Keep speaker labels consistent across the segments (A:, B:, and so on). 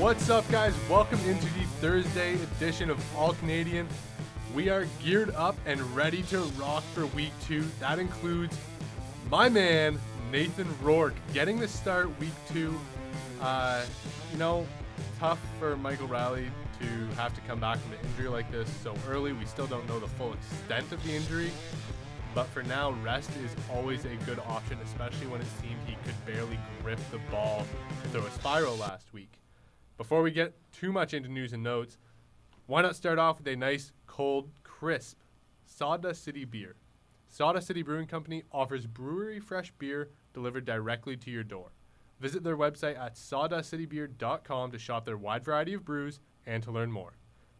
A: What's up, guys? Welcome into the Thursday edition of All Canadian. We are geared up and ready to rock for week two. That includes my man, Nathan Rourke, getting the start week two. Uh, you know, tough for Michael Reilly to have to come back from an injury like this so early. We still don't know the full extent of the injury. But for now, rest is always a good option, especially when it seemed he could barely grip the ball throw a spiral last week. Before we get too much into news and notes, why not start off with a nice, cold, crisp Sawdust City beer? Sawdust City Brewing Company offers brewery fresh beer delivered directly to your door. Visit their website at sawdustcitybeer.com to shop their wide variety of brews and to learn more.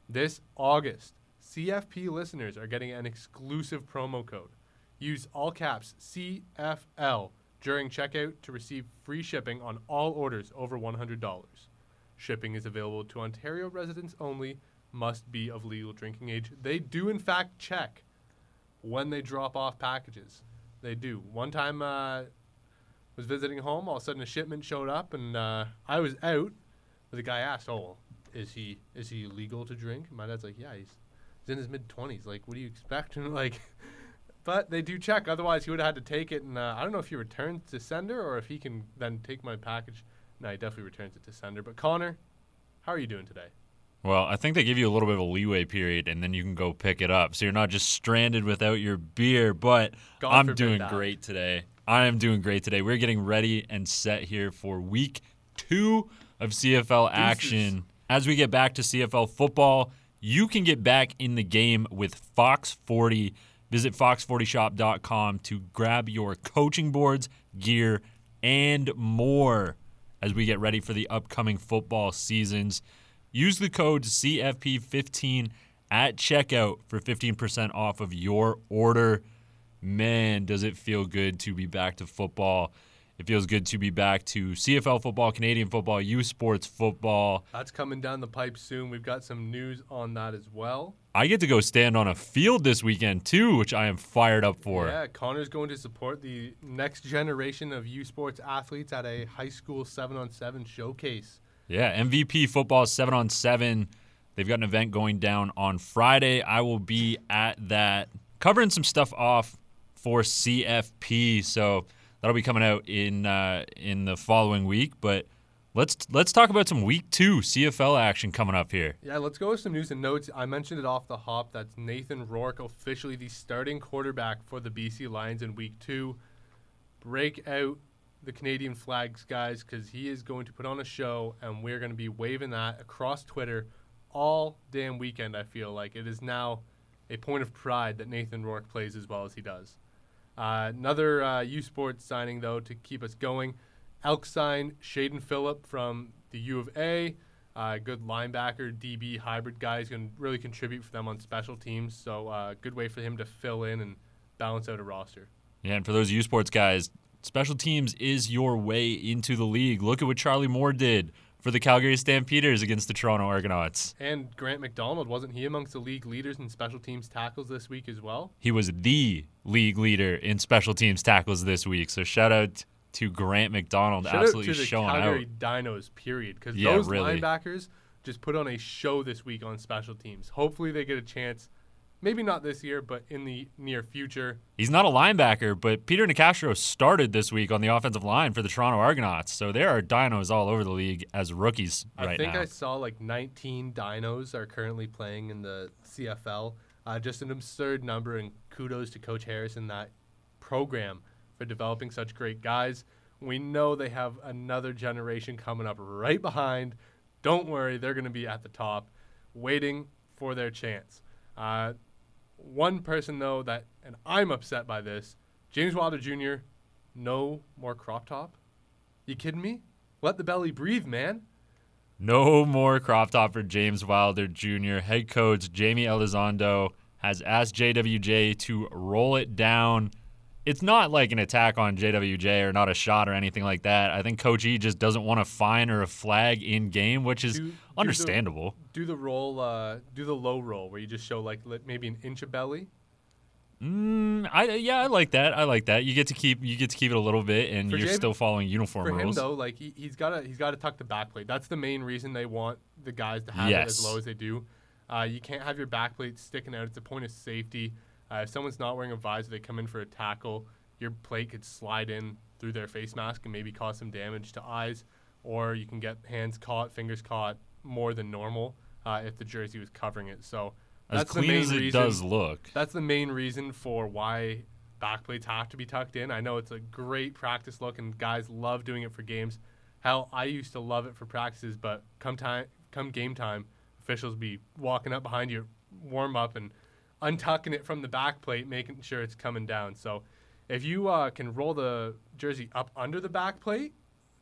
A: This August, CFP listeners are getting an exclusive promo code. Use all caps CFL during checkout to receive free shipping on all orders over $100. Shipping is available to Ontario residents only, must be of legal drinking age. They do, in fact, check when they drop off packages. They do. One time, uh, was visiting home. All of a sudden, a shipment showed up, and uh, I was out. But the guy asked, "Oh, is he is he legal to drink?" My dad's like, "Yeah, he's he's in his mid twenties. Like, what do you expect?" And like, but they do check. Otherwise, he would have had to take it. And uh, I don't know if he returns to sender or if he can then take my package. No, he definitely returns it to sender. But Connor, how are you doing today?
B: Well, I think they give you a little bit of a leeway period, and then you can go pick it up, so you're not just stranded without your beer. But
A: God
B: I'm doing
A: that.
B: great today. I am doing great today. We're getting ready and set here for week two of CFL action. As we get back to CFL football, you can get back in the game with Fox 40. Visit fox40shop.com to grab your coaching boards, gear, and more as we get ready for the upcoming football seasons. Use the code CFP15 at checkout for 15% off of your order. Man, does it feel good to be back to football. It feels good to be back to CFL football, Canadian football, U Sports football.
A: That's coming down the pipe soon. We've got some news on that as well.
B: I get to go stand on a field this weekend too, which I am fired up for.
A: Yeah, Connor's going to support the next generation of U Sports athletes at a high school seven on seven showcase.
B: Yeah, MVP football seven on seven. They've got an event going down on Friday. I will be at that, covering some stuff off for CFP. So that'll be coming out in uh, in the following week. But let's let's talk about some week two CFL action coming up here.
A: Yeah, let's go with some news and notes. I mentioned it off the hop. That's Nathan Rourke, officially the starting quarterback for the BC Lions in week two. Break out the Canadian flags, guys, because he is going to put on a show, and we're going to be waving that across Twitter all damn weekend. I feel like it is now a point of pride that Nathan Rourke plays as well as he does. Uh, another uh, U Sports signing, though, to keep us going. Elk signed Shaden Phillip from the U of A. Uh, good linebacker, DB hybrid guy. He's going to really contribute for them on special teams. So, uh, good way for him to fill in and balance out a roster.
B: Yeah, and for those U Sports guys, special teams is your way into the league. Look at what Charlie Moore did for the Calgary Stampeders against the Toronto Argonauts.
A: And Grant McDonald, wasn't he amongst the league leaders in special teams tackles this week as well?
B: He was the league leader in special teams tackles this week. So shout out to Grant McDonald,
A: Shout
B: absolutely
A: out to the
B: showing
A: Calgary
B: out.
A: Dinos, period. Because
B: Yeah,
A: those
B: really.
A: linebackers just put on a show this week on special teams. Hopefully, they get a chance. Maybe not this year, but in the near future.
B: He's not a linebacker, but Peter Nicastro started this week on the offensive line for the Toronto Argonauts. So there are dinos all over the league as rookies
A: I
B: right
A: think
B: now.
A: I saw like 19 dinos are currently playing in the CFL. Uh, just an absurd number, and kudos to Coach Harris and that program for developing such great guys. We know they have another generation coming up right behind. Don't worry, they're going to be at the top, waiting for their chance. Uh, one person though that, and I'm upset by this, James Wilder Jr. No more crop top. You kidding me? Let the belly breathe, man.
B: No more crop top for James Wilder Jr. Head coach Jaime Elizondo has asked JWJ to roll it down. It's not like an attack on JWJ or not a shot or anything like that. I think Coach E just doesn't want a fine or a flag in game, which is
A: Do-
B: understandable.
A: Do the roll, uh, do the low roll where you just show like li- maybe an inch of belly.
B: Mm, I yeah, I like that. I like that. You get to keep you get to keep it a little bit, and
A: For
B: you're
A: Jam-
B: still following uniform
A: For him though, like he, he's got to he's got to tuck the back plate. That's the main reason they want the guys to have it as low as they do. Uh, you can't have your back plate sticking out. It's a point of safety. Uh, if someone's not wearing a visor, they come in for a tackle. Your plate could slide in through their face mask and maybe cause some damage to eyes, or you can get hands caught, fingers caught more than normal uh, if the jersey was covering it. So
B: as
A: that's the
B: clean
A: main
B: as it
A: reason.
B: does look.
A: That's the main reason for why backplates have to be tucked in. I know it's a great practice look, and guys love doing it for games. Hell, I used to love it for practices, but come time, come game time, officials be walking up behind you, warm up, and untucking it from the back plate, making sure it's coming down. So, if you uh, can roll the jersey up under the back plate,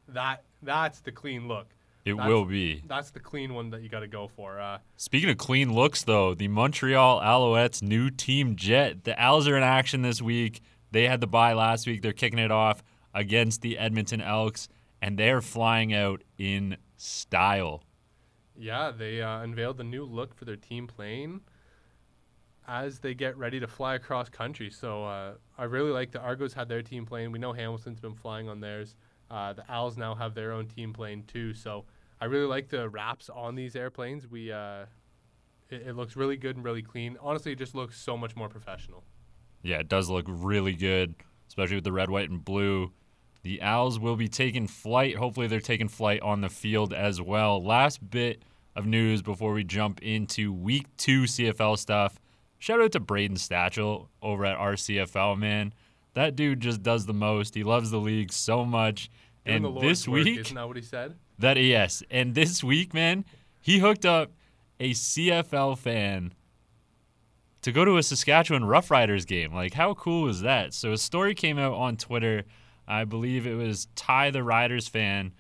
A: that that's the clean look.
B: It
A: That's-
B: will be.
A: That's the clean one that you got to go for. Uh,
B: Speaking of clean looks, though, the Montreal Alouettes new team jet. The Owls are in action this week. They had the bye last week. They're kicking it off against the Edmonton Elks, and they're flying out in style.
A: Yeah, they uh, unveiled the new look for their team plane as they get ready to fly across country. So uh, I really like the Argos had their team plane. We know Hamilton's been flying on theirs. Uh, the Owls now have their own team plane too. So I really like the wraps on these airplanes. We uh, it, it looks really good and really clean. Honestly, it just looks so much more professional.
B: Yeah, it does look really good, especially with the red, white, and blue. The Owls will be taking flight. Hopefully, they're taking flight on the field as well. Last bit of news before we jump into week two CFL stuff. Shout out to Braden Stachel over at RCFL, man. That dude just does the most. He loves the league so much.
A: Doing
B: and this
A: work,
B: week,
A: isn't that what he said?
B: that yes, and this week, man, he hooked up a CFL fan to go to a Saskatchewan Roughriders game. Like, how cool is that? So a story came out on Twitter. I believe it was Ty the Riders fan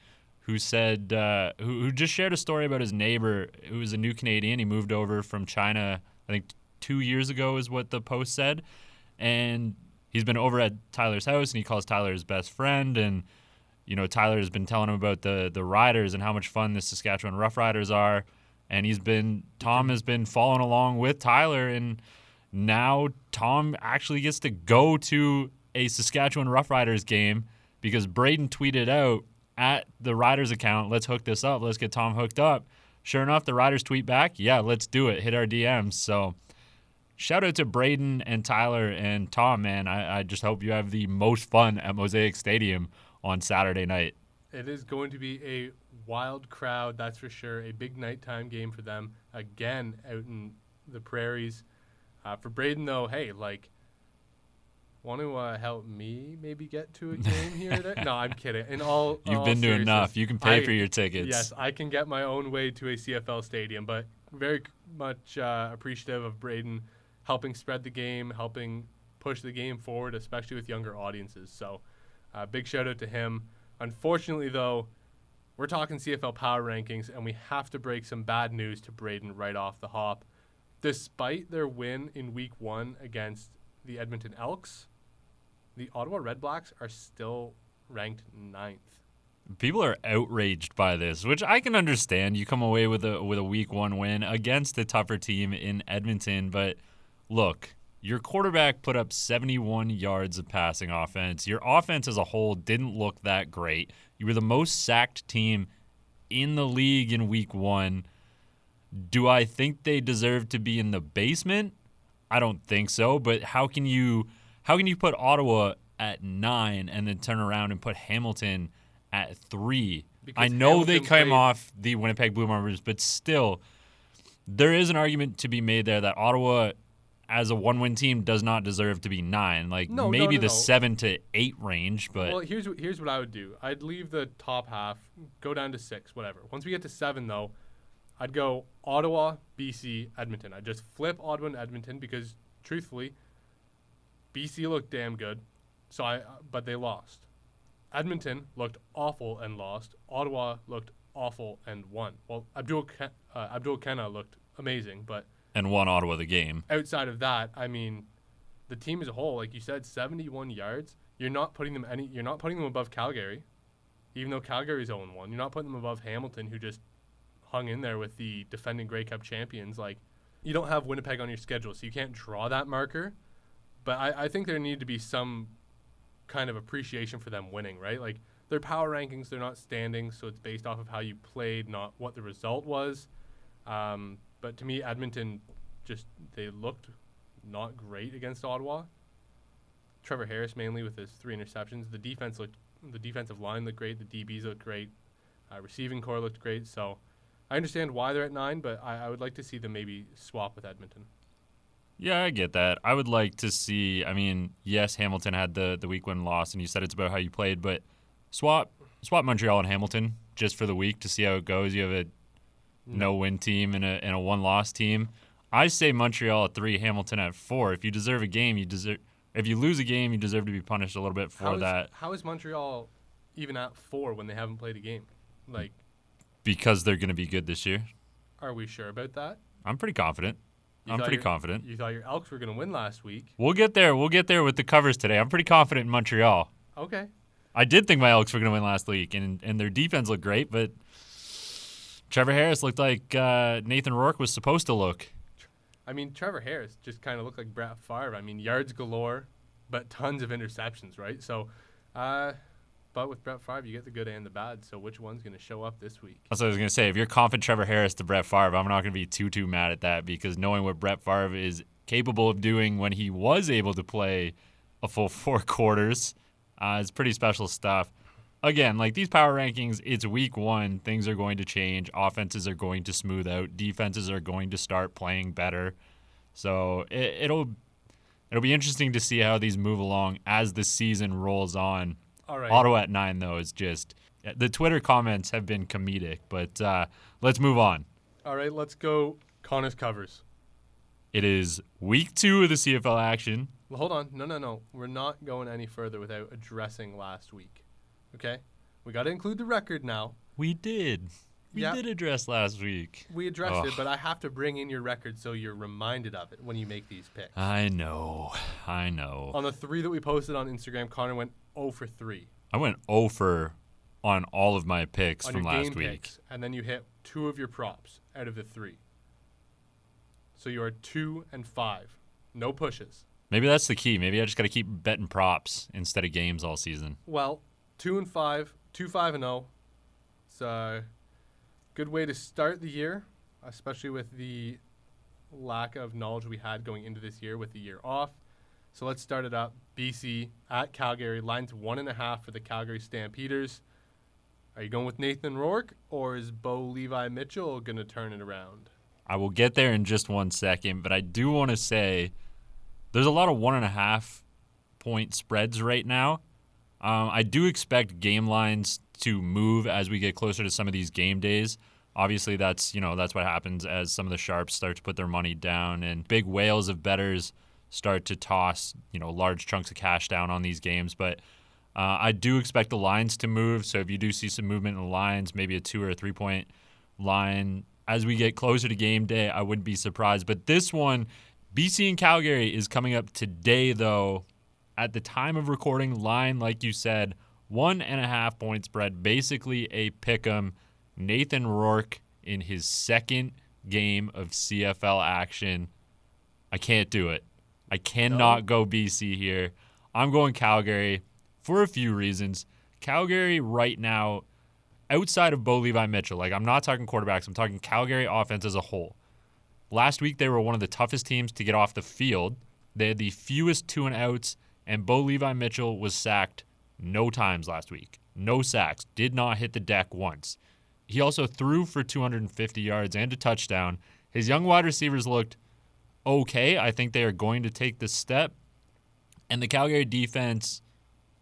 B: who said uh, who, who just shared a story about his neighbor who was a new Canadian. He moved over from China, I think two years ago is what the post said, and he's been over at Tyler's house and he calls Tyler his best friend and you know, Tyler has been telling him about the the riders and how much fun the Saskatchewan Roughriders are, and he's been Tom has been following along with Tyler, and now Tom actually gets to go to a Saskatchewan Roughriders game because Braden tweeted out at the Riders account, "Let's hook this up. Let's get Tom hooked up." Sure enough, the Riders tweet back, "Yeah, let's do it. Hit our DMs." So. Shout out to Braden and Tyler and Tom, man. I, I just hope you have the most fun at Mosaic Stadium on Saturday night.
A: It is going to be a wild crowd, that's for sure. A big nighttime game for them again out in the prairies. Uh, for Braden, though, hey, like, want to uh, help me maybe get to a game here? Today? no, I'm kidding. In all,
B: You've
A: all
B: been to enough. You can pay
A: I-
B: for your tickets.
A: Yes, I can get my own way to a CFL stadium, but very much uh, appreciative of Braden helping spread the game, helping push the game forward, especially with younger audiences. So, uh, big shout out to him. Unfortunately, though, we're talking CFL power rankings, and we have to break some bad news to Braden right off the hop. Despite their win in week one against the Edmonton Elks, the Ottawa Redblacks are still ranked ninth.
B: People are outraged by this, which I can understand. You come away with a with a week one win against a tougher team in Edmonton, but look, your quarterback put up 71 yards of passing offense. Your offense as a whole didn't look that great. You were the most sacked team in the league in week one. Do I think they deserve to be in the basement? I don't think so, but how can you how can you put Ottawa at 9 and then turn around and put Hamilton at 3? I
A: Because
B: know they
A: Hamilton
B: came
A: played-
B: off the Winnipeg Blue Bombers, but still there is an argument to be made there that Ottawa as a one-win team does not deserve to be 9. Like
A: No,
B: maybe
A: no,
B: the
A: no.
B: 7 to 8 range, but
A: Well, here's what here's what I would do. I'd leave the top half, go down to six, whatever. Once we get to seven, though, I'd go Ottawa, BC, Edmonton. I'd just flip Ottawa and Edmonton because, truthfully, BC looked damn good, so I but they lost. Edmonton looked awful and lost. Ottawa looked awful and won. Well, Abdul Ke- uh, Abdul Kanneh looked amazing, but
B: and won Ottawa the game.
A: outside of that, I mean, the team as a whole, like you said, 71 yards. You're not putting them any. You're not putting them above Calgary, even though Calgary's 0 1. You're not putting them above Hamilton, who just hung in there with the defending Grey Cup champions. Like, you don't have Winnipeg on your schedule, so you can't draw that marker. but I, I think there need to be some kind of appreciation for them winning, right? Like their power rankings, they're not standing, so it's based off of how you played, not what the result was. Um, but to me, Edmonton just they looked not great against Ottawa. Trevor Harris mainly with his three interceptions. The defense looked, the defensive line looked great. The DBs looked great. Uh, receiving corps looked great. So I understand why they're at nine, but I, I would like to see them maybe swap with Edmonton.
B: Yeah, I get that. I would like to see. I mean, yes, Hamilton had the the week one loss, and you said it's about how you played, but swap swap Montreal and Hamilton just for the week to see how it goes. You have a no win team and a and a one loss team. I say Montreal at three, Hamilton at four. If you deserve a game, you deserve. If you lose a game, you deserve to be punished a little bit for
A: How is,
B: that
A: how is Montreal even at four when they haven't played a game? Like,
B: because they're going to be good this year.
A: are we sure about that?
B: I'm pretty confident.
A: You
B: I'm pretty confident.
A: You thought your Elks were going to win last week.
B: We'll get there. We'll get there with the covers today. I'm pretty confident in Montreal.
A: Okay.
B: I did think my Elks were going to win last week, and and their defense looked great, but Trevor Harris looked like uh, Nathan Rourke was supposed to look.
A: I mean, Trevor Harris just kind of looked like Brett Favre. I mean, yards galore, but tons of interceptions, right? So, uh, but with Brett Favre, you get the good and the bad. So, which one's going to show up this week?
B: That's what I was going to say. If you're confident Trevor Harris to Brett Favre, I'm not going to be too too mad at that because knowing what Brett Favre is capable of doing when he was able to play a full four quarters uh, is pretty special stuff. Again, like these power rankings, it's week one. Things are going to change. Offenses are going to smooth out. Defenses are going to start playing better. So it, it'll it'll be interesting to see how these move along as the season rolls on.
A: All right.
B: Ottawa at nine, though, is just the Twitter comments have been comedic. But uh, let's move on.
A: All right, let's go. Connors covers.
B: It is week two of the CFL action.
A: Well, hold on. No, no, no. We're not going any further without addressing last week. Okay? We got to include the record now.
B: We did. We
A: Yeah.
B: did address last week.
A: We addressed it, but I have to bring in your record so you're reminded of it when you make these picks.
B: I know. I know.
A: on the three that we posted on Instagram, Connor went 0 for 3
B: I went oh over on all of my picks
A: on
B: from last week.
A: picks, and then you hit two of your props out of the three. So you are two and five, no pushes.
B: Maybe that's the key. Maybe I just got to keep betting props instead of games all season.
A: Well, two and five, two five and zero. It's a good way to start the year, especially with the lack of knowledge we had going into this year with the year off. So let's start it up. BC at Calgary, lines one and a half for the Calgary Stampeders. Are you going with Nathan Rourke or is Bo Levi Mitchell going to turn it around?
B: I will get there in just one second, but I do want to say there's a lot of one and a half point spreads right now. Um, I do expect game lines to move as we get closer to some of these game days. Obviously, that's you know that's what happens as some of the sharps start to put their money down and big whales of betters start to toss you know large chunks of cash down on these games. But uh, I do expect the lines to move. So if you do see some movement in the lines, maybe a two or a three point line as we get closer to game day, I wouldn't be surprised. But this one, BC and Calgary is coming up today, though. At the time of recording, line, like you said, one and a half point spread, basically a pick 'em. Nathan Rourke in his second game of CFL action. I can't do it. I cannot go BC here. I'm going Calgary for a few reasons. Calgary right now, outside of Bo Levi Mitchell, like I'm not talking quarterbacks, I'm talking Calgary offense as a whole. Last week they were one of the toughest teams to get off the field. They had the fewest two and outs, and Bo Levi Mitchell was sacked no times last week. No sacks. Did not hit the deck once. He also threw for 250 yards and a touchdown. His young wide receivers looked okay. I think they are going to take the step. And the Calgary defense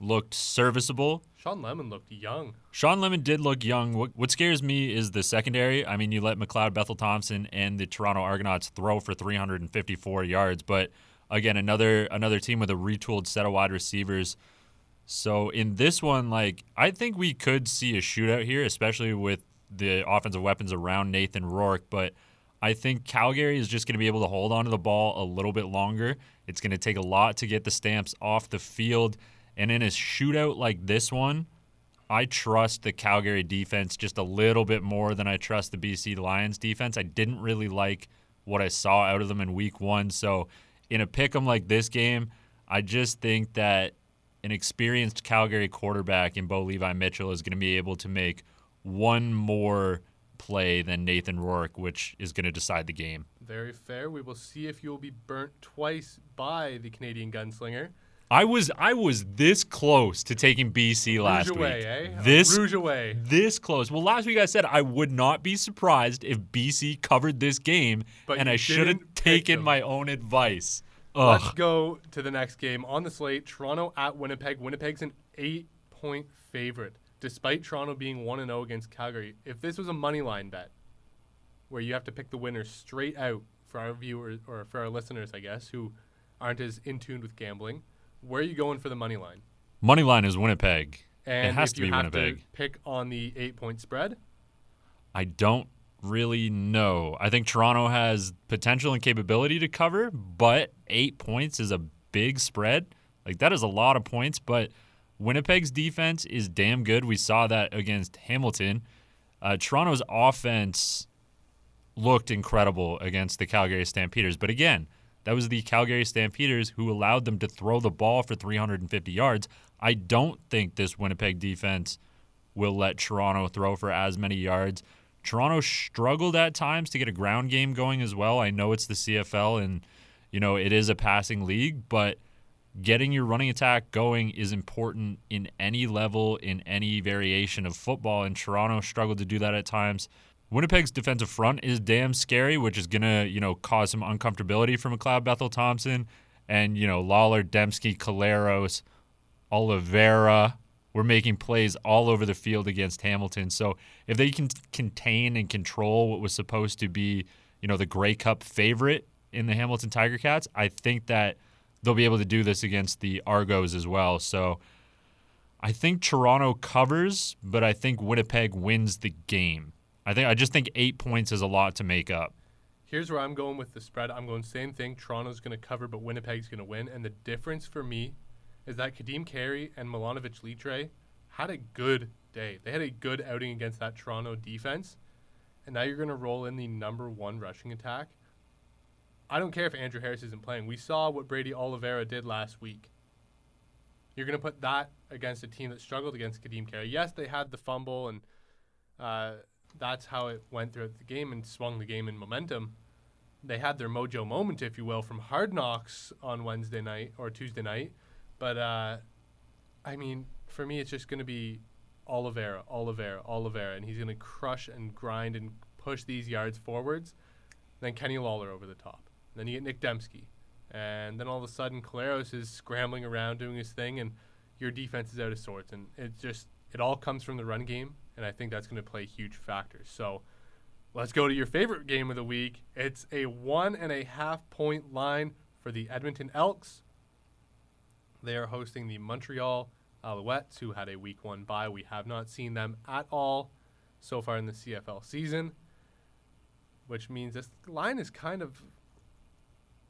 B: looked serviceable.
A: Sean Lemon looked young.
B: Sean Lemon did look young. What, what scares me is the secondary. I mean, you let McLeod, Bethel Thompson, and the Toronto Argonauts throw for 354 yards, but again, another another team with a retooled set of wide receivers. So in this one, like I think we could see a shootout here, especially with the offensive weapons around Nathan Rourke. But I think Calgary is just going to be able to hold onto the ball a little bit longer. It's going to take a lot to get the Stamps off the field. And in a shootout like this one, I trust the Calgary defense just a little bit more than I trust the BC Lions defense. I didn't really like what I saw out of them in week one. So in a pick 'em like this game, I just think that an experienced Calgary quarterback in Bo Levi Mitchell is going to be able to make one more play than Nathan Rourke, which is going to decide the game.
A: Very fair. We will see if you will be burnt twice by the Canadian gunslinger.
B: I was I was this close to taking BC last
A: Rouge away,
B: week.
A: eh?
B: This
A: Rouge away.
B: this close. Well, last week I said I would not be surprised if BC covered this game,
A: But
B: and I should have taken my own advice.
A: Let's go to the next game on the slate. Toronto at Winnipeg. Winnipeg's an eight-point favorite, despite Toronto being one and zero against Calgary. If this was a money line bet, where you have to pick the winner straight out for our viewers or for our listeners, I guess, who aren't as in tune with gambling, where are you going for the money line?
B: Money line is Winnipeg.
A: And
B: it has to be
A: have
B: Winnipeg.
A: to pick on the eight-point spread,
B: I don't really know. I think Toronto has potential and capability to cover, but eight points is a big spread. Like that is a lot of points, but Winnipeg's defense is damn good. We saw that against Hamilton. Uh, Toronto's offense looked incredible against the Calgary Stampeders, but again, that was the Calgary Stampeders who allowed them to throw the ball for 350 yards. I don't think this Winnipeg defense will let Toronto throw for as many yards. Toronto struggled at times to get a ground game going as well. I know it's the CFL and you know it is a passing league, but getting your running attack going is important in any level in any variation of football and Toronto struggled to do that at times. Winnipeg's defensive front is damn scary, which is gonna, you know, cause some uncomfortability for McLeod Bethel Thompson and, you know, Lawler, Demski, Collaros, Oliveira were making plays all over the field against Hamilton. So if they can contain and control what was supposed to be, you know, the Grey Cup favorite in the Hamilton Tiger Cats, I think that they'll be able to do this against the Argos as well. So I think Toronto covers, but I think Winnipeg wins the game. I think I just think eight points is a lot to make up.
A: Here's where I'm going with the spread. I'm going same thing. Toronto's going to cover, but Winnipeg's going to win. And the difference for me is that Kadeem Carey and Milanovic Litre had a good day. They had a good outing against that Toronto defense. And now you're going to roll in the number one rushing attack. I don't care if Andrew Harris isn't playing. We saw what Brady Oliveira did last week. You're going to put that against a team that struggled against Kadeem Carey. Yes, they had the fumble, and uh, that's how it went throughout the game and swung the game in momentum. They had their mojo moment, if you will, from Hard Knocks on Wednesday night or Tuesday night. But uh, I mean, for me, it's just going to be Oliveira, Oliveira, Oliveira, and he's going to crush and grind and push these yards forwards. Then Kenny Lawler over the top. Then you get Nic Demski, and then all of a sudden, Collaros is scrambling around doing his thing, and your defense is out of sorts. And it just it all comes from the run game, and I think that's going to play huge factors. So. Let's go to your favorite game of the week. It's a one and a half point line for the Edmonton Elks. They are hosting the Montreal Alouettes, who had a week one bye. We have not seen them at all so far in the CFL season, which means this line is kind of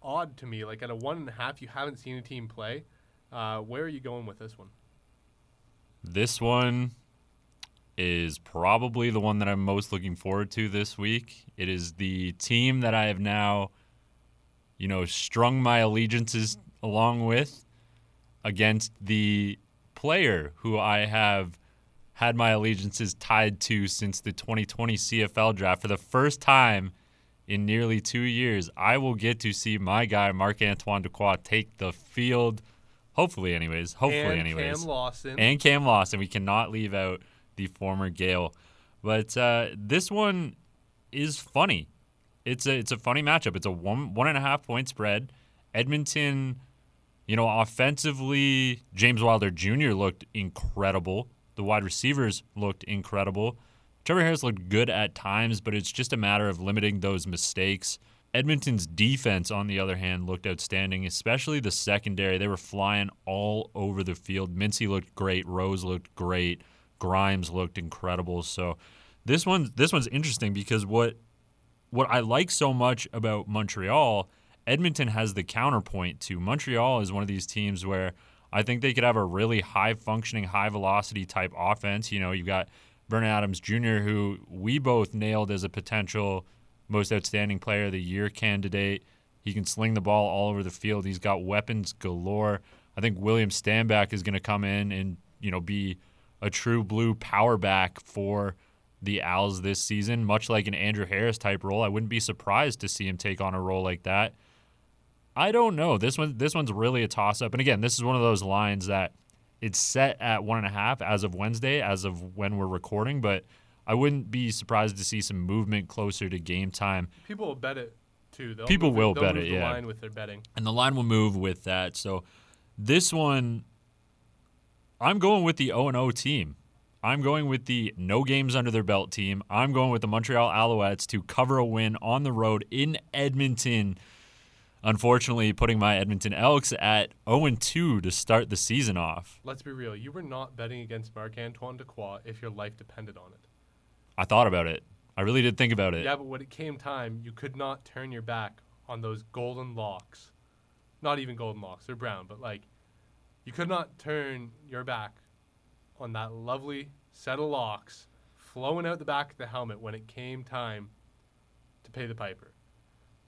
A: odd to me. Like at a one and a half, you haven't seen a team play. Uh, where are you going with this one?
B: This one is probably the one that I'm most looking forward to this week. It is the team that I have now, you know, strung my allegiances along with against the player who I have had my allegiances tied to since the 2020 CFL draft. For the first time in nearly two years, I will get to see my guy, Marc Antoine Dequoy, take the field. Hopefully, anyways. Hopefully, anyways.
A: and
B: anyways
A: Cam Lawson.
B: and Cam Lawson. We cannot leave out the former Gael. But uh, this one is funny. It's a it's a funny matchup. It's a one one and a half point spread. Edmonton, you know, offensively, James Wilder Jr. looked incredible. The wide receivers looked incredible. Trevor Harris looked good at times, but it's just a matter of limiting those mistakes. Edmonton's defense, on the other hand, looked outstanding, especially the secondary. They were flying all over the field. Mincy looked great. Rose looked great. Grymes looked incredible. So this one this one's interesting because what what I like so much about Montreal, Edmonton has the counterpoint to Montreal is one of these teams where I think they could have a really high functioning, high velocity type offense. You know, you've got Vernon Adams Jr., who we both nailed as a potential most outstanding player of the year candidate. He can sling the ball all over the field. He's got weapons galore. I think William Stanback is going to come in and you know be a true blue power back for the Owls this season, much like an Andrew Harris type role. I wouldn't be surprised to see him take on a role like that. I don't know. This one this one's really a toss up. And again, this is one of those lines that it's set at one and a half as of Wednesday, as of when we're recording, but I wouldn't be surprised to see some movement closer to game time.
A: People will bet it too. They'll
B: People will
A: they'll
B: bet it, yeah.
A: line with their betting.
B: and the line will move with that. So this one, I'm going with the 0 0 team. I'm going with the no games under their belt team. I'm going with the Montreal Alouettes to cover a win on the road in Edmonton. Unfortunately, putting my Edmonton Elks at 0 2 to start the season off.
A: Let's be real. You were not betting against Marc Antoine Dequoy if your life depended on it.
B: I thought about it. I really did think about it.
A: Yeah, but when it came time, you could not turn your back on those golden locks. Not even golden locks, they're brown, but like you could not turn your back on that lovely set of locks flowing out the back of the helmet when it came time to pay the piper.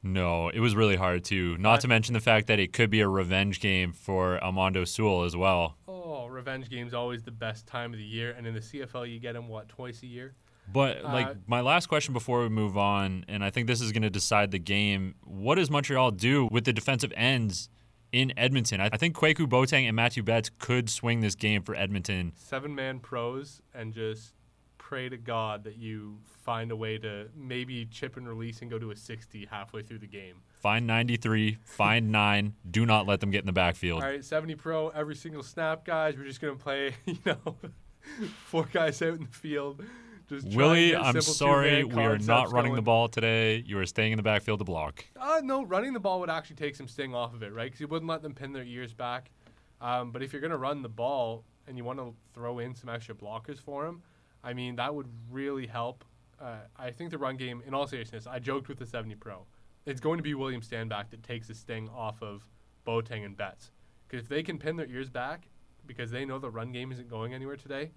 B: No, it was really hard too. Not to mention the fact that it could be a revenge game for Almondo Sewell as well.
A: Oh, revenge game's always the best time of the year, and in the CFL you get them what twice a year.
B: But
A: Uh,
B: like my last question before we move on, and I think this is going to decide the game. What does Montreal do with the defensive ends in Edmonton? I think Kwaku Boateng and Matthew Betts could swing this game for Edmonton.
A: Seven man pros and just pray to God that you find a way to maybe chip and release and go to a 60 halfway through the game.
B: Find 93, find nine. Do not let them get in the backfield.
A: All right, 70 pro every single snap, guys. We're just gonna play, you know, four guys out in the field. Just
B: Willie, I'm sorry, we are not running the ball today. You are staying in the backfield to block.
A: Uh, no, running the ball would actually take some sting off of it, right? Because you wouldn't let them pin their ears back. Um, but if you're gonna run the ball and you want to throw in some extra blockers for them, I mean that would really help. Uh, I think the run game, in all seriousness, I joked with the 70 pro. It's going to be William Stanback that takes the sting off of Boateng and Betts. Because if they can pin their ears back, because they know the run game isn't going anywhere today,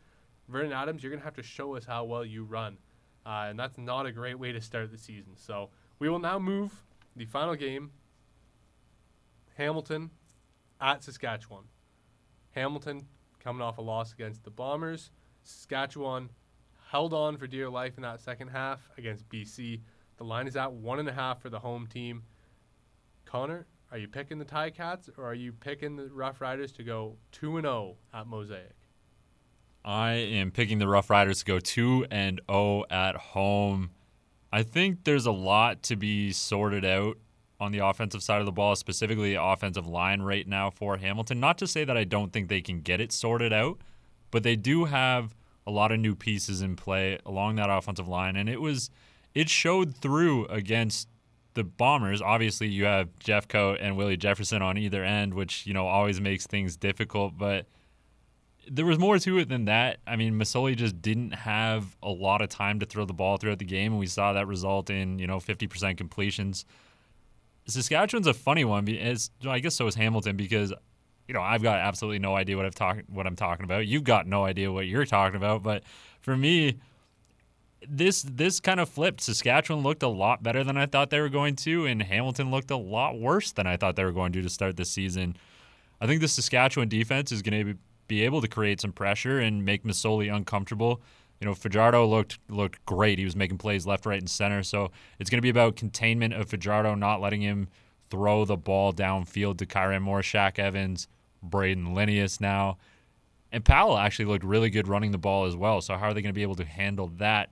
A: Vernon Adams, you're gonna have to show us how well you run, uh, and that's not a great way to start the season. So we will now move the final game. Hamilton at Saskatchewan. Hamilton coming off a loss against the Bombers. Saskatchewan held on for dear life in that second half against BC. The line is at one and a half for the home team. Connor, are you picking the Ticats or are you picking the Rough Riders to go two and zero at Mosaic?
B: I am picking the Rough Riders to go 2 and 0 at home. I think there's a lot to be sorted out on the offensive side of the ball, specifically the offensive line right now for Hamilton. Not to say that I don't think they can get it sorted out, but they do have a lot of new pieces in play along that offensive line and it was it showed through against the Bombers. Obviously, you have Jeffcoat and Willie Jefferson on either end, which, you know, always makes things difficult, but there was more to it than that. I mean, Masoli just didn't have a lot of time to throw the ball throughout the game, and we saw that result in you know 50% completions. Saskatchewan's a funny one. be- It's, I guess so is Hamilton because you know I've got absolutely no idea what I've talking what I'm talking about. You've got no idea what you're talking about. But for me, this this kind of flipped. Saskatchewan looked a lot better than I thought they were going to, and Hamilton looked a lot worse than I thought they were going to to start this season. I think the Saskatchewan defense is going to be able to create some pressure and make Masoli uncomfortable. You know, Fajardo looked looked great. He was making plays left, right, and center. So it's going to be about containment of Fajardo, not letting him throw the ball downfield to Kyran Moore, Shaq Evans, Brayden Lenius now. And Powell actually looked really good running the ball as well. So how are they going to be able to handle that?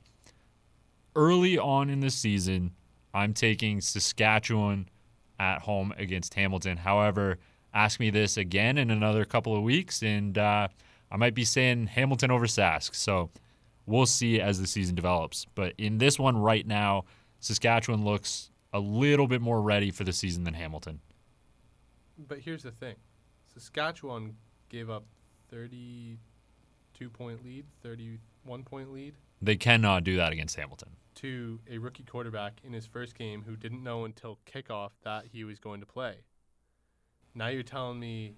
B: Early on in the season, I'm taking Saskatchewan at home against Hamilton. However, ask me this again in another couple of weeks, and uh, I might be saying Hamilton over Sask. So we'll see as the season develops. But in this one right now, Saskatchewan looks a little bit more ready for the season than Hamilton.
A: But here's the thing Saskatchewan gave up 32 point lead, 31 point lead
B: They cannot do that against Hamilton.
A: to a rookie quarterback in his first game who didn't know until kickoff that he was going to play. Now you're telling me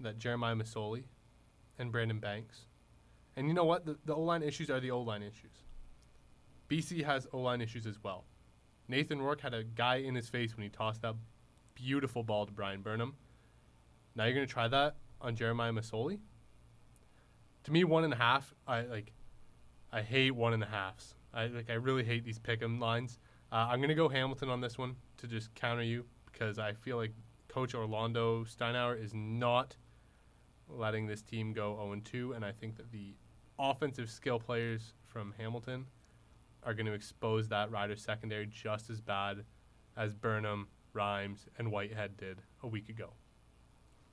A: that Jeremiah Masoli and Brandon Banks, and you know what? The, the O line issues are the O line issues. BC has O line issues as well. Nathan Rourke had a guy in his face when he tossed that beautiful ball to Bryan Burnham. Now you're gonna try that on Jeremiah Masoli. To me, one and a half. I like. I hate one and a halves. I like. I really hate these pick'em lines. Uh, I'm gonna go Hamilton on this one to just counter you because I feel like Coach Orlando Steinauer is not letting this team go 0 2, and I think that the offensive skill players from Hamilton are going to expose that Rider secondary just as bad as Burnham, Rhymes, and Whitehead did a week ago.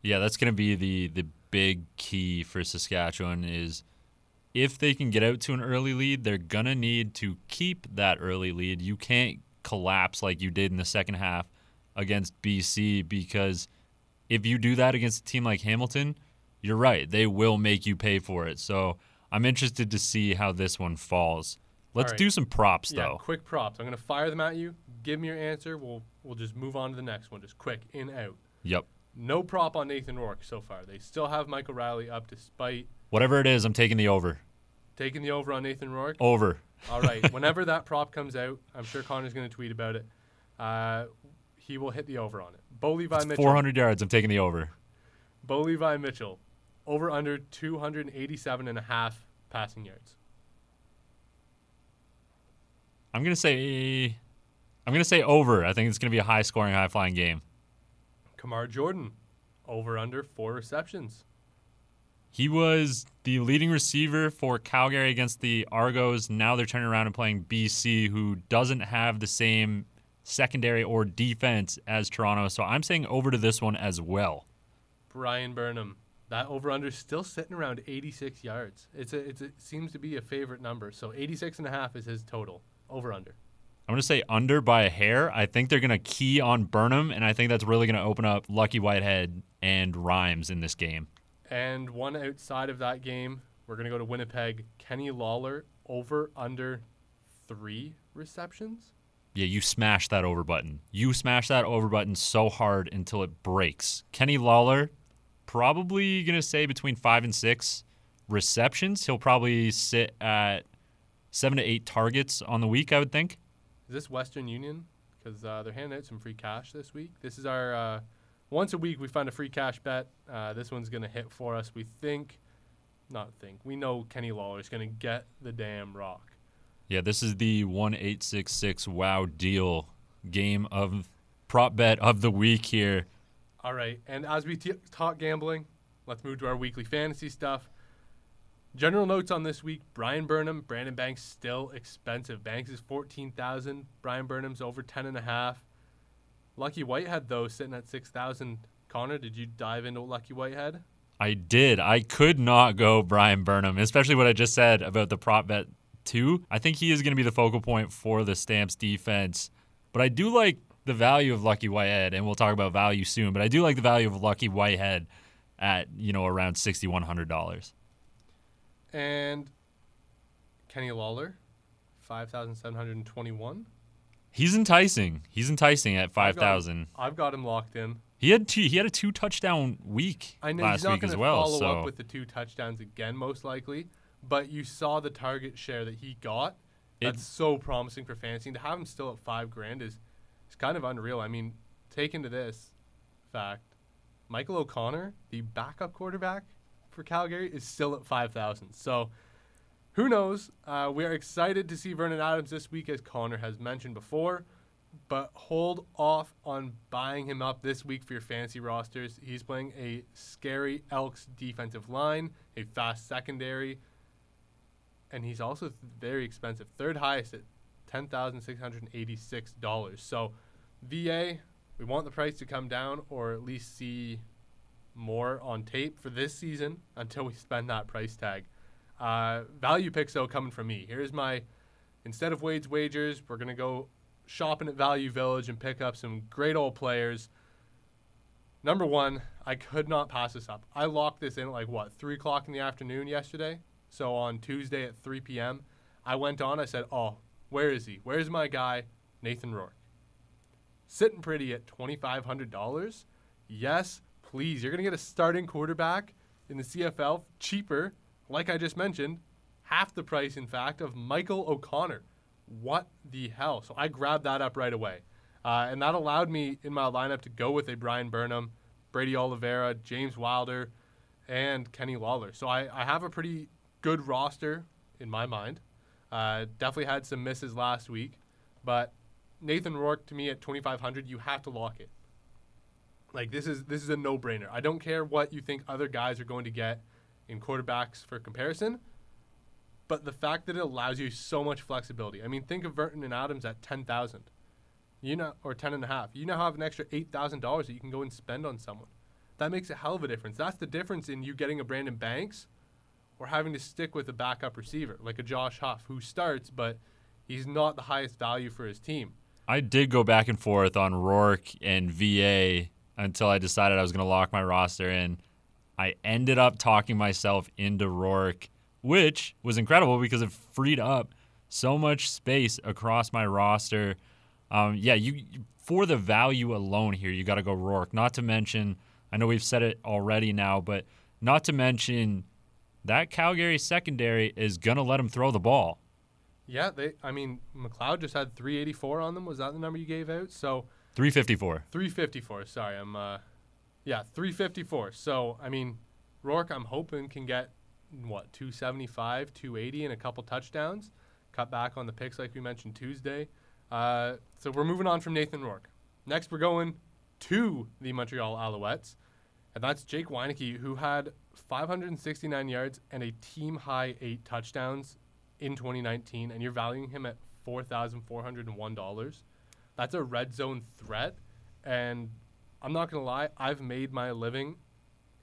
B: Yeah, that's going to be the the big key for Saskatchewan is if they can get out to an early lead, they're going to need to keep that early lead. You can't collapse like you did in the second half against BC because if you do that against a team like Hamilton, you're right. They will make you pay for it. So I'm interested to see how this one falls. Let's
A: right.
B: do some props
A: Yeah,
B: though.
A: quick props. I'm going to fire them at you. Give me your answer. We'll we'll just move on to the next one. Just quick, in out.
B: Yep.
A: No prop on Nathan Rourke so far. They still have Michael Reilly up despite
B: Whatever it is, I'm taking the over.
A: taking the over on Nathan Rourke.
B: Over.
A: All right. Whenever that prop comes out, I'm sure Connor's going to tweet about it. Uh, he will hit the over on it. Bo Levi
B: It's
A: Mitchell.
B: 400 yards. I'm taking the over.
A: Bo Levi Mitchell. Over under 287 and a half passing yards.
B: I'm gonna say. I'm gonna say over. I think it's gonna be a high scoring, high flying game.
A: Kamar Jordan. Over under four receptions.
B: He was the leading receiver for Calgary against the Argos. Now they're turning around and playing BC, who doesn't have the same secondary or defense as Toronto. So I'm saying over to this one as well.
A: Bryan Burnham. That over under is still sitting around 86 yards. It's a, it's a, it seems to be a favorite number. So 86 and a half is his total. Over under.
B: I'm going to say under by a hair. I think they're going to key on Burnham, and I think that's really going to open up Lucky Whitehead and Rhymes in this game.
A: And one outside of that game, we're going to go to Winnipeg. Kenny Lawler over under three receptions.
B: Yeah, you smash that over button. You smash that over button so hard until it breaks. Kenny Lawler, probably going to say between five and six receptions. He'll probably sit at seven to eight targets on the week, I would think.
A: Is this Western Union? Because uh, they're handing out some free cash this week. This is our uh, once a week we find a free cash bet. Uh, this one's gonna hit for us. We think, not think. We know Kenny Lawler is gonna get the damn rock.
B: Yeah, this is the one eight six six wow deal game of prop bet of the week here.
A: All right, and as we t- talk gambling, let's move to our weekly fantasy stuff. General notes on this week: Bryan Burnham, Brandon Banks still expensive. Banks is fourteen thousand. Bryan Burnham's over ten and a half. Lucky Whitehead though sitting at six thousand. Connor, did you dive into Lucky Whitehead?
B: I did. I could not go Bryan Burnham, especially what I just said about the prop bet two. I think he is going to be the focal point for the Stamps defense. But I do like the value of Lucky Whitehead, and we'll talk about value soon. But I do like the value of Lucky Whitehead at you know around sixty one hundred dollars.
A: And Kenny Lawler, five thousand seven hundred and twenty-one.
B: He's enticing. He's enticing at five thousand.
A: I've got him locked in.
B: He had two. He had a two touchdown week
A: I know
B: last
A: he's not
B: week
A: going
B: as
A: to
B: well.
A: follow
B: so
A: up with the two touchdowns again, most likely. But you saw the target share that he got.
B: It-
A: That's so promising for fantasy. And to have him still at five grand is, is kind of unreal. I mean, take into this fact, Michael O'Connor, the backup quarterback for Calgary, is still at five thousand. So. Who knows? Uh, we are excited to see Vernon Adams this week, as Connor has mentioned before but hold off on buying him up this week for your fantasy rosters. He's playing a scary Elks defensive line, a fast secondary, and he's also very expensive. Third highest at $10,686. So, VA, we want the price to come down or at least see more on tape for this season until we spend that price tag. Uh, value picks, though, coming from me. Here's my instead of Wade's wagers, we're going to go shopping at Value Village and pick up some great old players. Number one, I could not pass this up. I locked this in at like what, 3 o'clock in the afternoon yesterday? So on Tuesday at 3 p.m., I went on, I said, oh, where is he? Where's my guy, Nathan Rourke? Sitting pretty at $2,500. Yes, please. You're going to get a starting quarterback in the CFL cheaper, like I just mentioned, half the price, in fact, of Michael O'Connor. what the hell? So I grabbed that up right away. Uh, and that allowed me in my lineup to go with a Bryan Burnham, Brady Oliveira, James Wilder, and Kenny Lawler. So I, I have a pretty good roster in my mind. Uh, definitely had some misses last week, but Nathan Rourke to me at 2500, you have to lock it. Like this is this is a no-brainer. I don't care what you think other guys are going to get in quarterbacks for comparison, but the fact that it allows you so much flexibility. I mean, think of Vernon and Adams at 10,000. You know or 10 and a half. You now have an extra $8,000 that you can go and spend on someone. That makes a hell of a difference. That's the difference in you getting a Brandon Banks or having to stick with a backup receiver like a Josh Huff who starts but he's not the highest value for his team.
B: I did go back and forth on Rourke and VA until I decided I was going to lock my roster in. I ended up talking myself into Rourke, which was incredible because it freed up so much space across my roster. Um, yeah, you for the value alone here, you got to go Rourke. Not to mention, I know we've said it already now, but not to mention that Calgary secondary is going to let him throw the ball.
A: Yeah, they. I mean, McLeod just had 384 on them. Was that the number you gave out? So
B: 354.
A: 354. Sorry, I'm. Uh, yeah, 354. So I mean, Rourke, I'm hoping can get what 275, 280, and a couple touchdowns. Cut back on the picks like we mentioned Tuesday. Uh, so we're moving on from Nathan Rourke. Next, we're going to the Montreal Alouettes, and that's Jake Wieneke, who had 569 yards and a team high eight touchdowns in 2019, and you're valuing him at $4,401. That's a red zone threat. And I'm not going to lie, I've made my living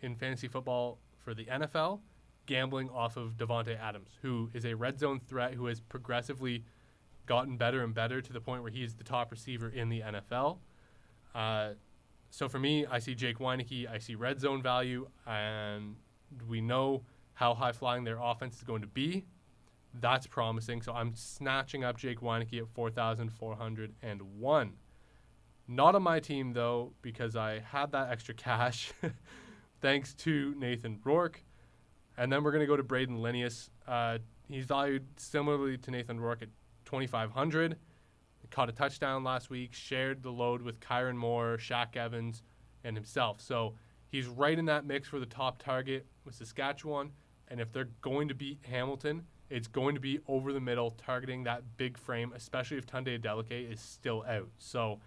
A: in fantasy football for the NFL gambling off of Davante Adams, who is a red zone threat who has progressively gotten better and better to the point where he's the top receiver in the NFL. Uh, so for me, I see Jake Wieneke, I see red zone value, and we know how high flying their offense is going to be. That's promising. So I'm snatching up Jake Wieneke at 4,401. Not on my team, though, because I had that extra cash thanks to Nathan Rourke. And then we're going to go to Brayden Lenius. Uh, he's valued similarly to Nathan Rourke at 2,500. Caught a touchdown last week, shared the load with Kyran Moore, Shaq Evans, and himself. So he's right in that mix for the top target with Saskatchewan. And if they're going to beat Hamilton, it's going to be over the middle, targeting that big frame, especially if Tunde Adeleke is still out. So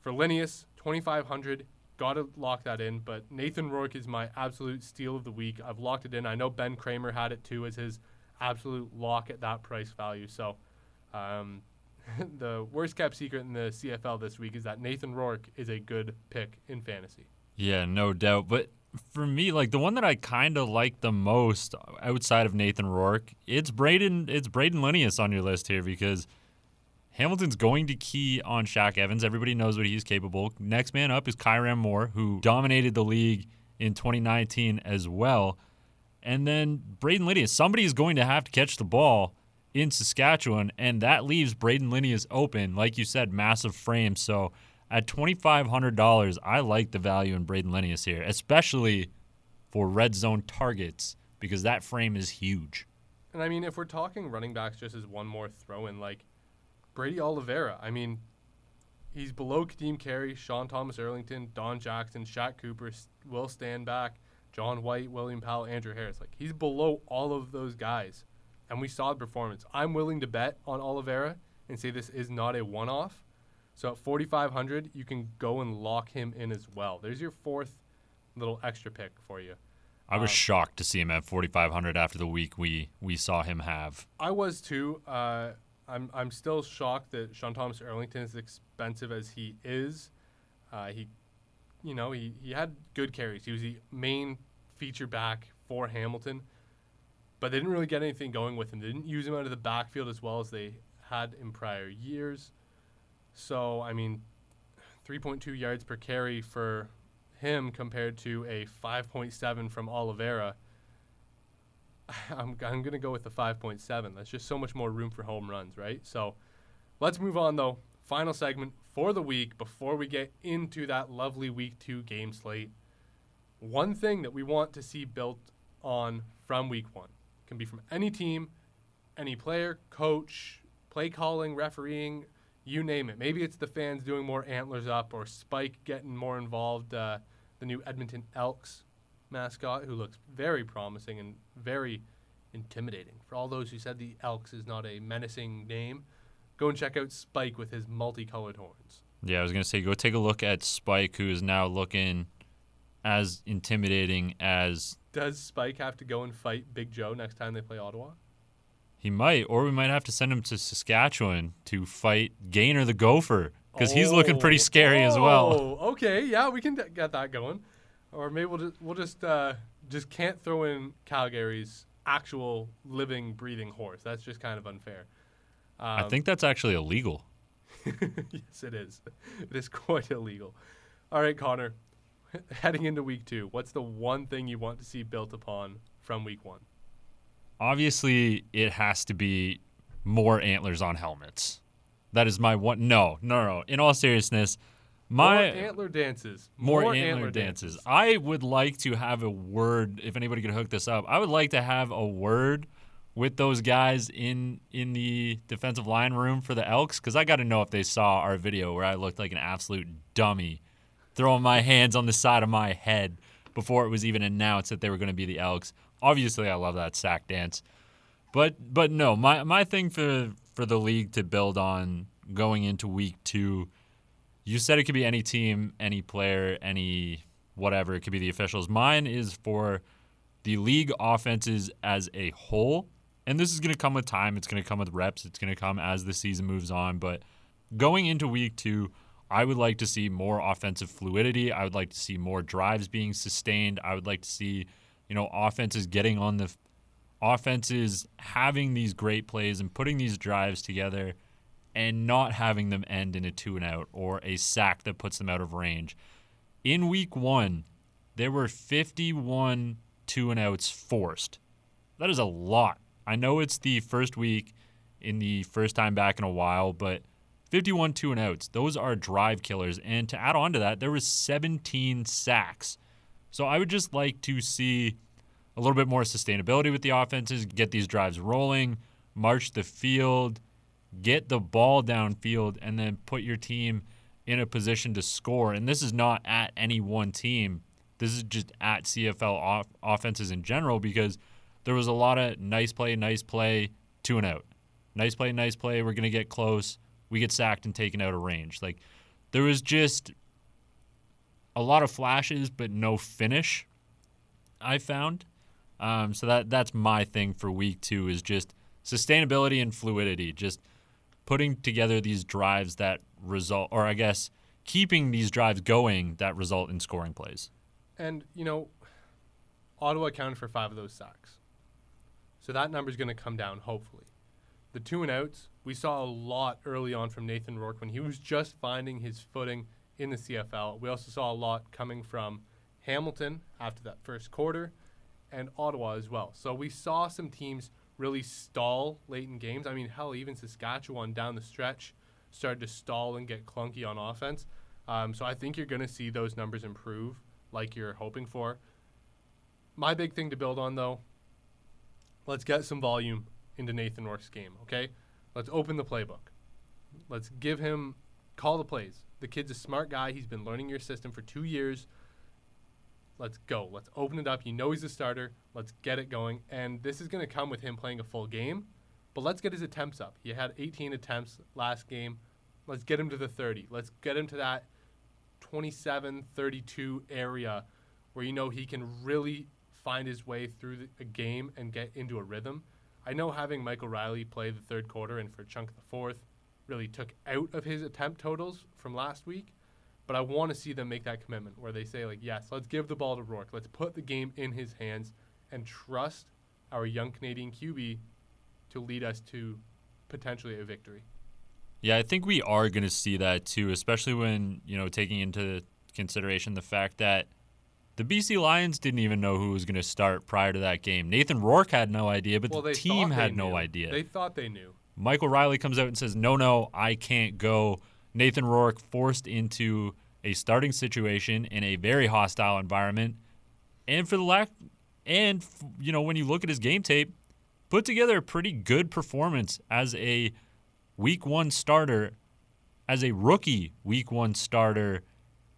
A: for Lenius, 2,500, got to lock that in. But Nathan Rourke is my absolute steal of the week. I've locked it in. I know Ben Kramer had it too as his absolute lock at that price value. So um, the worst kept secret in the CFL this week is that Nathan Rourke is a good pick in fantasy.
B: Yeah, no doubt. But for me, like the one that I kind of like the most outside of Nathan Rourke, it's Brayden. It's Brayden Lenius on your list here because Hamilton's going to key on Shaq Evans. Everybody knows what he's capable. Next man up is Kyran Moore, who dominated the league in 2019 as well. And then Brayden Lenius. Somebody is going to have to catch the ball in Saskatchewan, and that leaves Brayden Lenius open. Like you said, massive frame. So at $2,500, I like the value in Brayden Lenius here, especially for red zone targets because that frame is huge.
A: And I mean, if we're talking running backs just as one more throw in, like Brady Oliveira, I mean, he's below Kadeem Carey, Sean Thomas Erlington, Don Jackson, Shaq Cooper, Will Stanback, John White, William Powell, Andrew Harris. Like, he's below all of those guys. And we saw the performance. I'm willing to bet on Oliveira and say this is not a one off so at 4,500, you can go and lock him in as well. There's your fourth little extra pick for you.
B: I was um, shocked to see him at 4,500 after the week we we saw him have.
A: I was too. Uh, I'm I'm still shocked that Sean Thomas Erlington is expensive as he is. Uh, he, you know, he, he had good carries. He was the main feature back for Hamilton, but they didn't really get anything going with him. They didn't use him out of the backfield as well as they had in prior years. So, I mean, 3.2 yards per carry for him compared to a 5.7 from Oliveira. I'm, I'm going to go with the 5.7. That's just so much more room for home runs, right? So let's move on, though. Final segment for the week before we get into that lovely week two game slate. One thing that we want to see built on from week one can be from any team, any player, coach, play calling, refereeing, you name it. Maybe it's the fans doing more antlers up or Spike getting more involved. Uh, the new Edmonton Elks mascot, who looks very promising and very intimidating. For all those who said the Elks is not a menacing name, go and check out Spike with his multicolored horns.
B: Yeah, I was gonna say go take a look at Spike, who is now looking as intimidating as
A: Does Spike have to go and fight Big Joe next time they play Ottawa?
B: he might, or we might have to send him to Saskatchewan to fight Gainer the Gopher because he's looking pretty
A: Oh,
B: scary as well.
A: Oh, okay, yeah, we can d- get that going, or maybe we'll just we'll just uh, just can't throw in Calgary's actual living, breathing horse. That's just kind of unfair.
B: I
A: Um,
B: think that's actually illegal.
A: yes, it is. It is quite illegal. All right, Connor. Heading into week two, what's the one thing you want to see built upon from week one?
B: Obviously, it has to be more antlers on helmets. That is my one. No, no, no. In all seriousness, my
A: more antler dances.
B: more, antler, dances. I would like to have a word. If anybody could hook this up, I would like to have a word with those guys in in the defensive line room for the Elks because I got to know if they saw our video where I looked like an absolute dummy, throwing my hands on the side of my head before it was even announced that they were going to be the Elks. Obviously, I love that sack dance, but but no, my my thing for for the league to build on going into week two you said it could be any team, any player, any whatever. It could be the officials. Mine is for the league offenses as a whole. And this is going to come with time. It's going to come with reps. It's going to come as the season moves on. But going into week two, I would like to see more offensive fluidity. I would like to see more drives being sustained. I would like to see, you know, offenses getting on the offenses having these great plays and putting these drives together and not having them end in a two and out or a sack that puts them out of range. In week one, there were 51 two and outs forced. That is a lot. I know it's the first week in the first time back in a while, but 51 two and outs, those are drive killers. And to add on to that, there was 17 sacks. So I would just like to see a little bit more sustainability with the offenses, get these drives rolling, march the field, get the ball downfield, and then put your team in a position to score. And this is not at any one team. This is just at CFL off- offenses in general because there was a lot of nice play, nice play, two and out. Nice play, nice play. We're going to get close. We get sacked and taken out of range. Like there was just a lot of flashes, but no finish. I found. Um, so that that's my thing for week two is just sustainability and fluidity. Just putting together these drives that result, or I guess keeping these drives going that result in scoring plays.
A: And, you know, Ottawa accounted for five of those sacks. So that number is going to come down, hopefully. The two and outs, we saw a lot early on from Nathan Rourke when he was just finding his footing in the CFL. We also saw a lot coming from Hamilton after that first quarter and Ottawa as well. So we saw some teams really stall late in games. I mean, hell, even Saskatchewan down the stretch started to stall and get clunky on offense. Um, so I think you're going to see those numbers improve like you're hoping for. My big thing to build on, though, let's get some volume into Nathan Rourke's game, okay? Let's open the playbook. Let's give him call the plays. The kid's a smart guy. He's been learning your system for two years. Let's go. Let's open it up. You know he's a starter. Let's get it going. And this is going to come with him playing a full game. But let's get his attempts up. He had 18 attempts last game. Let's get him to the 30. Let's get him to that 27, 32 area where you know he can really find his way through the, a game and get into a rhythm. I know having Michael Reilly play the third quarter and for chunk the fourth really took out of his attempt totals from last week. But I want to see them make that commitment where they say, like, yes, let's give the ball to Rourke. Let's put the game in his hands and trust our young Canadian QB to lead us to potentially a victory.
B: Yeah, I think we are going to see that too, especially when, you know, taking into consideration the fact that the BC Lions didn't even know who was going to start prior to that game. Nathan Rourke had no idea, but
A: well,
B: the team had no
A: knew.
B: idea.
A: They thought they knew.
B: Michael Reilly comes out and says, "No, no, I can't go." Nathan Rourke forced into a starting situation in a very hostile environment, and for the lack, and you know when you look at his game tape, put together a pretty good performance as a week one starter as a rookie week one starter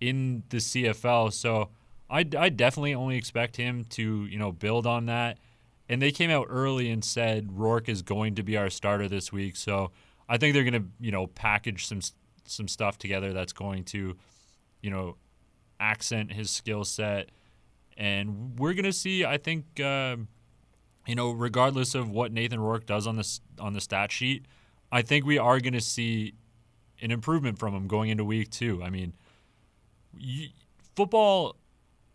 B: in the CFL. So I, I definitely only expect him to, you know, build on that. And they came out early and said Rourke is going to be our starter this week. So I think they're going to, you know, package some some stuff together that's going to, you know, accent his skill set. And we're going to see, I think, uh, you know, regardless of what Nathan Rourke does on the on the stat sheet, I think we are going to see an improvement from him going into week two. I mean, football,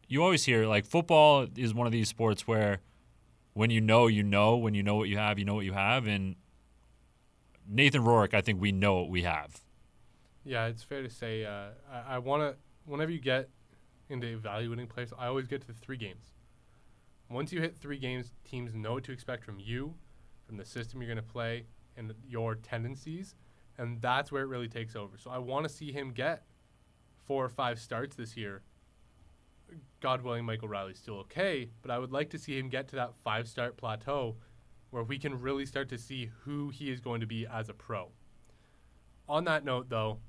B: you always hear like football is one of these sports where when you know, you know, when you know what you have, you know what you have. And Nathan Rourke, I think we know what we have.
A: Yeah, it's fair to say. Uh, I, I want to, whenever you get into evaluating players, I always get to three games. Once you hit three games, teams know what to expect from you, from the system you're going to play, and your tendencies. And that's where it really takes over. So I want to see him get four or five starts this year. God willing, Michael Reilly's still okay, but I would like to see him get to that five start plateau where we can really start to see who he is going to be as a pro. On that note, though,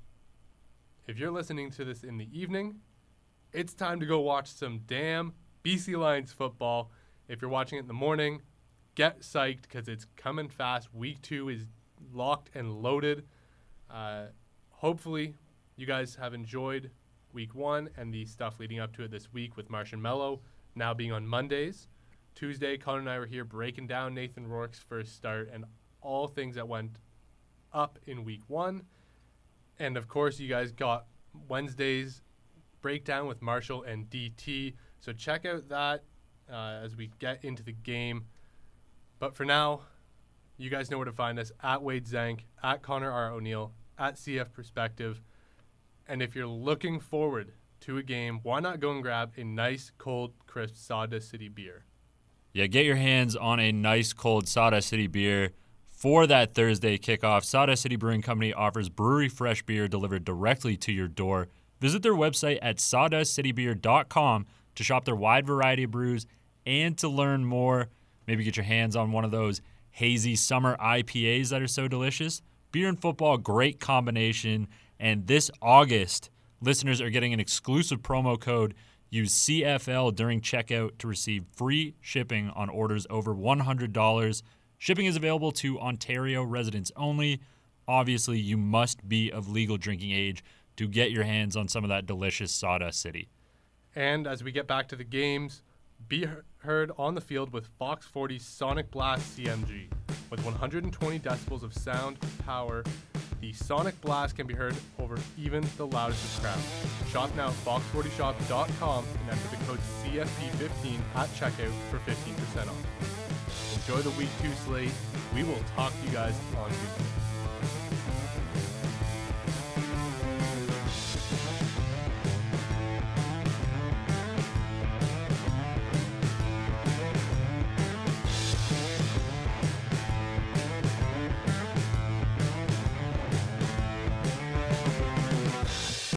A: if you're listening to this in the evening, it's time to go watch some damn BC Lions football. If you're watching it in the morning, get psyched because it's coming fast. Week two is locked and loaded. Uh, hopefully, you guys have enjoyed week one and the stuff leading up to it this week with Marsh and Mello now being on Mondays. Tuesday, Connor and I were here breaking down Nathan Rourke's first start and all things that went up in week one. And of course, you guys got Wednesday's breakdown with Marshall and DT. So check out that uh, as we get into the game. But for now, you guys know where to find us at Wade Zank, at Connor R. O'Neill, at CF Perspective. And if you're looking forward to a game, why not go and grab a nice, cold, crisp Sawdust City beer?
B: Yeah, get your hands on a nice, cold Sawdust City beer for that Thursday kickoff. Sawdust City Brewing Company offers brewery fresh beer delivered directly to your door. Visit their website at sawdustcitybeer.com to shop their wide variety of brews and to learn more. Maybe get your hands on one of those hazy summer IPAs that are so delicious. Beer and football, great combination. And this August, listeners are getting an exclusive promo code. Use CFL during checkout to receive free shipping on orders over $100. Shipping is available to Ontario residents only. Obviously, you must be of legal drinking age to get your hands on some of that delicious Sawdust City.
A: And as we get back to the games, be heard on the field with Fox 40 Sonik Blast CMG. With 120 decibels of sound power, the Sonik Blast can be heard over even the loudest of crowds. Shop now at fox40shop.com and enter the code CFP15 at checkout for 15% off. Enjoy the week two slate. We will talk to you guys on Tuesday.